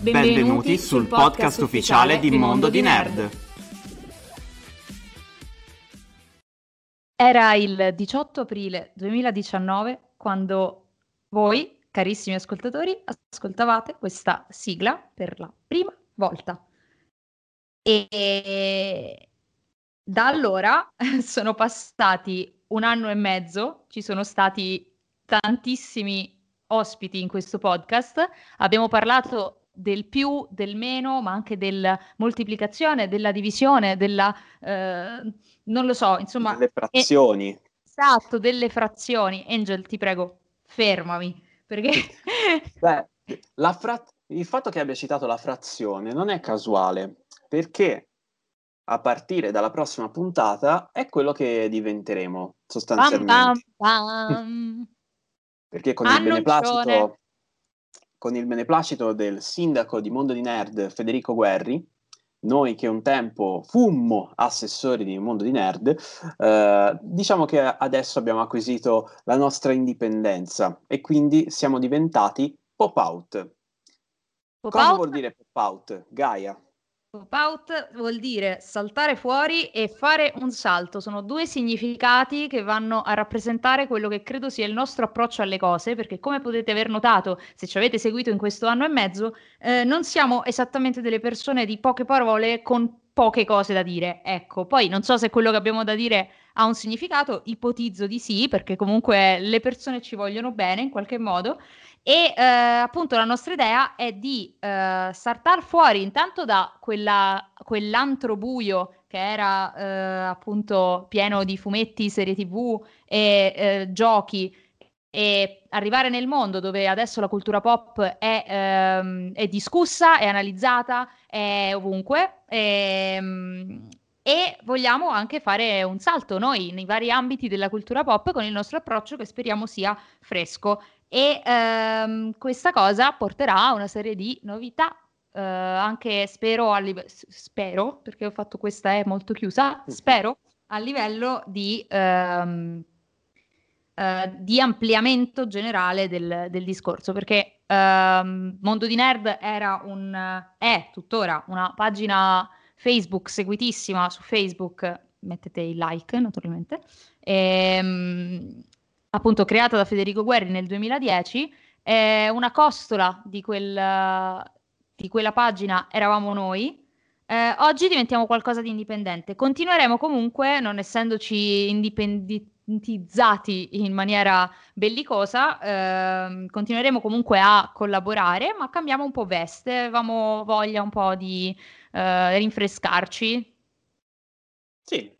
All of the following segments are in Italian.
Benvenuti, Benvenuti sul podcast, podcast ufficiale di Mondo di Nerd. Era il 18 aprile 2019 quando voi, carissimi ascoltatori, ascoltavate questa sigla per la prima volta. E da allora sono passati un anno e mezzo, ci sono stati tantissimi ospiti in questo podcast, abbiamo parlato del più, del meno, ma anche della moltiplicazione, della divisione, della... Eh, non lo so, insomma... Delle frazioni. È, esatto, delle frazioni. Angel, ti prego, fermami, perché... Beh, fra... il fatto che abbia citato la frazione non è casuale, perché a partire dalla prossima puntata è quello che diventeremo sostanzialmente. Bam, bam, bam. perché con il beneplacito con il beneplacito del sindaco di Mondo di Nerd Federico Guerri, noi che un tempo fummo assessori di Mondo di Nerd, eh, diciamo che adesso abbiamo acquisito la nostra indipendenza e quindi siamo diventati pop-out. Pop Cosa out? vuol dire pop-out? Gaia. Pop out vuol dire saltare fuori e fare un salto. Sono due significati che vanno a rappresentare quello che credo sia il nostro approccio alle cose, perché come potete aver notato, se ci avete seguito in questo anno e mezzo, eh, non siamo esattamente delle persone di poche parole con poche cose da dire. Ecco, poi non so se quello che abbiamo da dire ha un significato, ipotizzo di sì, perché comunque le persone ci vogliono bene in qualche modo. E eh, appunto la nostra idea è di eh, saltare fuori intanto da quella, quell'antro buio che era eh, appunto pieno di fumetti, serie tv e eh, giochi e arrivare nel mondo dove adesso la cultura pop è, ehm, è discussa, è analizzata, è ovunque. E, ehm, e vogliamo anche fare un salto noi nei vari ambiti della cultura pop con il nostro approccio che speriamo sia fresco e ehm, questa cosa porterà a una serie di novità. Eh, anche spero, live- spero, perché ho fatto questa è molto chiusa, spero a livello di, ehm, eh, di ampliamento generale del, del discorso, perché ehm, Mondo di Nerd era un, è tuttora una pagina Facebook seguitissima su Facebook, mettete il like naturalmente, ehm, appunto creata da Federico Guerri nel 2010, eh, una costola di, quel, di, quella pagina eravamo noi. Eh, oggi diventiamo qualcosa di indipendente. Continueremo comunque, non essendoci indipendentizzati in maniera bellicosa, eh, continueremo comunque a collaborare, ma cambiamo un po' veste, avevamo voglia un po' di eh, rinfrescarci. Sì,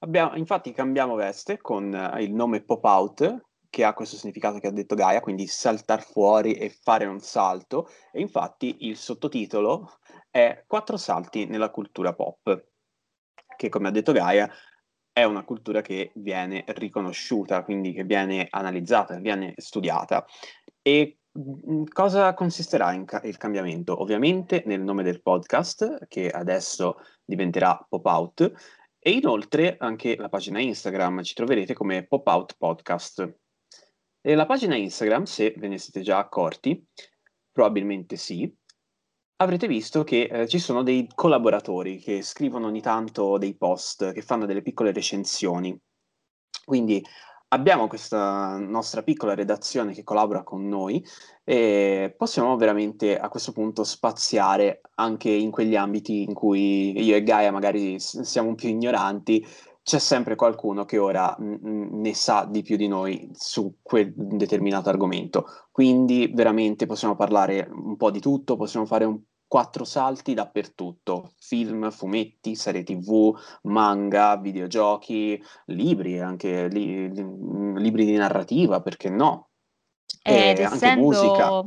Abbiamo, infatti cambiamo veste con uh, il nome Pop Out, che ha questo significato che ha detto Gaia, quindi saltar fuori e fare un salto, e infatti il sottotitolo è Quattro salti nella cultura pop, che come ha detto Gaia è una cultura che viene riconosciuta, quindi che viene analizzata, viene studiata. E cosa consisterà ca- il cambiamento? Ovviamente nel nome del podcast, che adesso diventerà Pop Out, e inoltre anche la pagina Instagram ci troverete come Pop Out Podcast. E la pagina Instagram, se ve ne siete già accorti, probabilmente sì, avrete visto che eh, ci sono dei collaboratori che scrivono ogni tanto dei post, che fanno delle piccole recensioni. Quindi abbiamo questa nostra piccola redazione che collabora con noi e possiamo veramente a questo punto spaziare anche in quegli ambiti in cui io e Gaia magari siamo più ignoranti. C'è sempre qualcuno che ora ne sa di più di noi su quel determinato argomento. Quindi veramente possiamo parlare un po' di tutto, possiamo fare un quattro salti dappertutto, film, fumetti, serie tv, manga, videogiochi, libri, anche li, li, libri di narrativa, perché no? Ed e essendo, musica.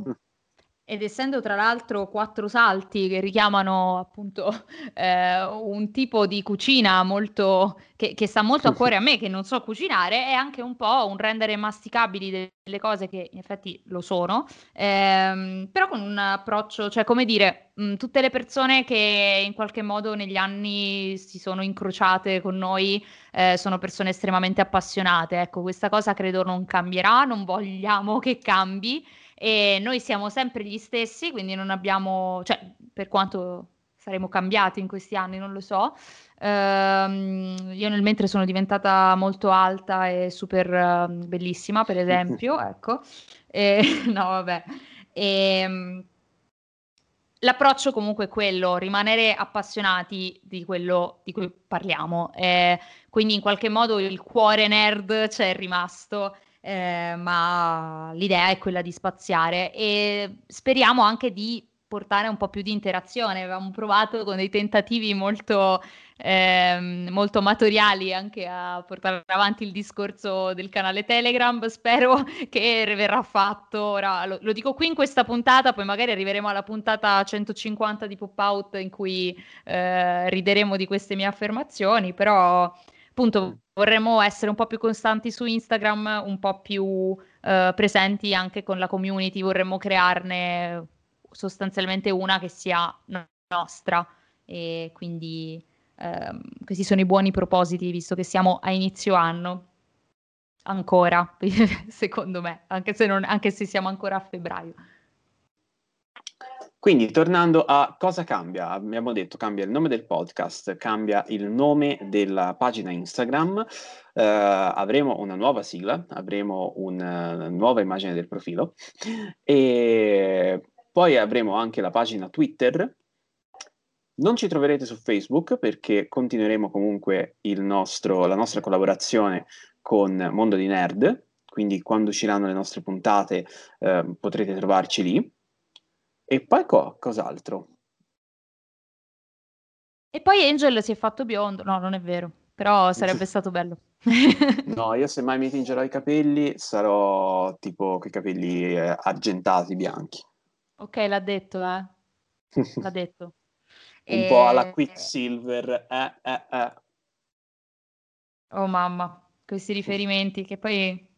Ed essendo tra l'altro quattro salti che richiamano appunto eh, un tipo di cucina molto che, che, sta molto a cuore a me, che non so cucinare, è anche un po' un rendere masticabili delle cose che in effetti lo sono, ehm, però con un approccio, cioè come dire, mh, tutte le persone che in qualche modo negli anni si sono incrociate con noi eh, sono persone estremamente appassionate. Ecco, questa cosa credo non cambierà, non vogliamo che cambi e noi siamo sempre gli stessi, quindi non abbiamo, cioè per quanto saremo cambiati in questi anni, non lo so. Uh, io nel mentre sono diventata molto alta e super uh, bellissima, per esempio, ecco. E, no, vabbè. E, um, l'approccio comunque è quello, rimanere appassionati di quello di cui parliamo. Eh, quindi in qualche modo il cuore nerd c'è rimasto eh, ma l'idea è quella di spaziare e speriamo anche di portare un po' più di interazione. Avevamo provato con dei tentativi molto, ehm, molto amatoriali anche a portare avanti il discorso del canale Telegram. Spero che verrà fatto. Ora lo, lo, dico qui in questa puntata, poi magari arriveremo alla puntata 150 di Pop Out in cui eh, rideremo di queste mie affermazioni, però appunto vorremmo essere un po' più costanti su Instagram, un po' più eh, presenti anche con la community, vorremmo crearne sostanzialmente una che sia nostra. E quindi ehm, questi sono i buoni propositi visto che siamo a inizio anno. Ancora secondo me anche se, non, anche se siamo ancora a febbraio quindi, tornando a cosa cambia, abbiamo detto cambia il nome del podcast, cambia il nome della pagina Instagram, eh, avremo una nuova sigla, avremo una eh, nuova immagine del profilo e poi avremo anche la pagina Twitter. Non ci troverete su Facebook perché continueremo comunque nostro, la nostra collaborazione con Mondo di Nerd, quindi quando usciranno le nostre puntate eh, potrete trovarci lì. E poi co- cos'altro? E poi Angel si è fatto biondo. No, non è vero, però sarebbe stato bello. no, io se mai mi tingerò i capelli sarò tipo quei capelli eh, argentati bianchi. Ok, l'ha detto, eh. L'ha detto. Un e... po' alla Quicksilver, eh, eh, eh. Oh mamma, questi riferimenti che poi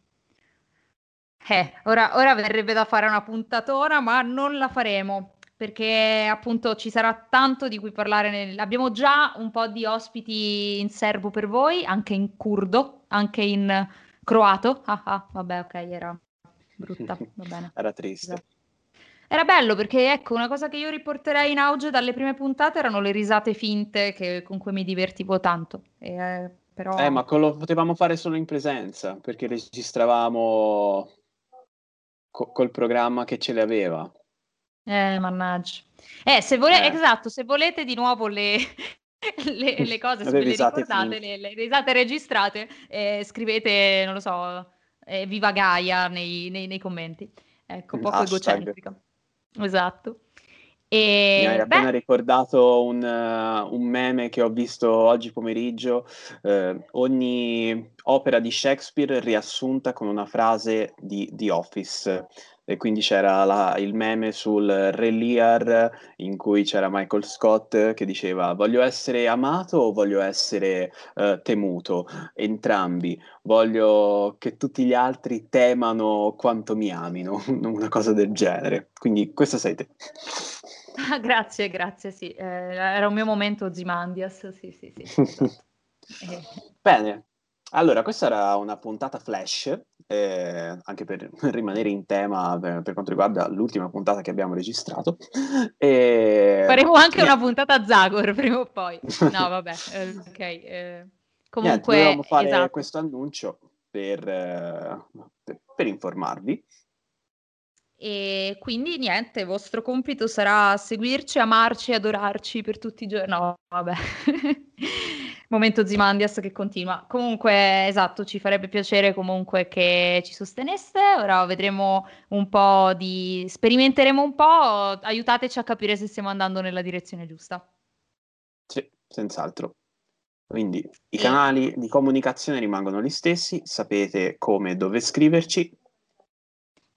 eh, ora, ora verrebbe da fare una puntatona, ma non la faremo perché appunto ci sarà tanto di cui parlare. Nel... Abbiamo già un po' di ospiti in serbo per voi, anche in curdo, anche in croato. Ah, ah vabbè, ok, era brutta, va bene. era triste. Esatto. Era bello perché, ecco, una cosa che io riporterei in auge dalle prime puntate erano le risate finte che, con cui mi divertivo tanto. E, eh, però... eh, ma lo potevamo fare solo in presenza perché registravamo co- col programma che ce le aveva. Eh, mannaggia. Eh, se volete, eh. esatto, se volete di nuovo le, le, le cose, se ve le ricordate, le, le, risate registrate, eh, scrivete, non lo so, eh, Viva Gaia nei, nei, nei commenti. Ecco, poco Hashtag. egocentrica. Esatto. E, Mi hai appena ricordato un, uh, un, meme che ho visto oggi pomeriggio. Uh, ogni opera di Shakespeare riassunta con una frase di The Office. E quindi c'era la, il meme sul Re Lear in cui c'era Michael Scott che diceva voglio essere amato o voglio essere uh, temuto? Entrambi. Voglio che tutti gli altri temano quanto mi amino, una cosa del genere. Quindi questo sei te. Ah, grazie, grazie, sì. Eh, era un mio momento Zimandias, sì, sì, sì. Esatto. eh. Bene, allora questa era una puntata flash, eh, anche per rimanere in tema per, per, quanto riguarda l'ultima puntata che abbiamo registrato. E... Faremo anche yeah. una puntata Zagor prima o poi. No, vabbè, eh, ok. Eh, comunque, yeah, dovevamo fare esatto. questo annuncio per, eh, per, per informarvi e quindi niente, il vostro compito sarà seguirci, amarci, adorarci per tutti i giorni. No, vabbè. Momento Zimandias che continua. Comunque, esatto, ci farebbe piacere comunque che ci sosteneste. Ora vedremo un po' di... sperimenteremo un po', aiutateci a capire se stiamo andando nella direzione giusta. Sì, senz'altro. Quindi i canali di comunicazione rimangono gli stessi, sapete come dove scriverci,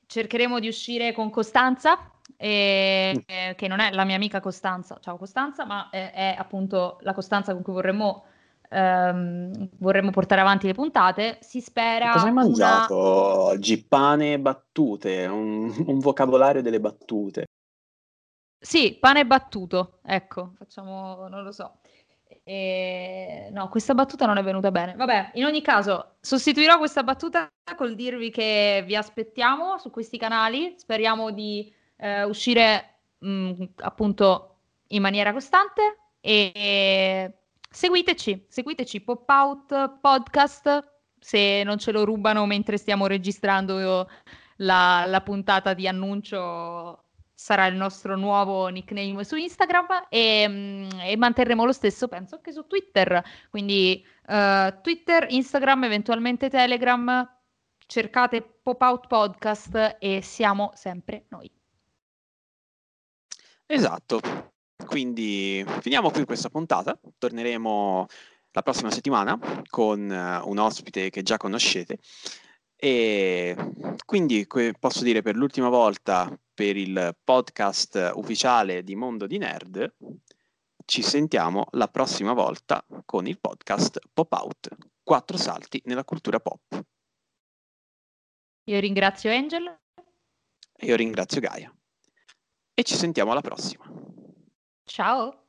cercheremo di uscire con costanza e, eh, che non è la mia amica Costanza, ciao Costanza, ma è, è appunto la Costanza con cui vorremmo, ehm, vorremmo, portare avanti le puntate. Si spera. Cosa hai mangiato? Una... Oggi pane e battute, un, un vocabolario delle battute. Sì, pane battuto, ecco, facciamo, non lo so. E... No, questa battuta non è venuta bene. Vabbè, in ogni caso, sostituirò questa battuta col dirvi che vi aspettiamo su questi canali. Speriamo di eh, uscire mh, mm, appunto in maniera costante e seguiteci, seguiteci Pop Out Podcast se non ce lo rubano mentre stiamo registrando la, la puntata di annuncio sarà il nostro nuovo nickname su Instagram e, mm, e manterremo lo stesso penso anche su Twitter. Quindi uh, Twitter, Instagram, eventualmente Telegram cercate Pop Out Podcast e siamo sempre noi. Esatto, quindi finiamo qui questa puntata, torneremo la prossima settimana con uh, un ospite che già conoscete e quindi que- posso dire per l'ultima volta per il podcast ufficiale di Mondo di Nerd ci sentiamo la prossima volta con il podcast Pop Out, quattro salti nella cultura pop. Io ringrazio Angel. Io ringrazio Gaia e ci sentiamo alla prossima. Ciao!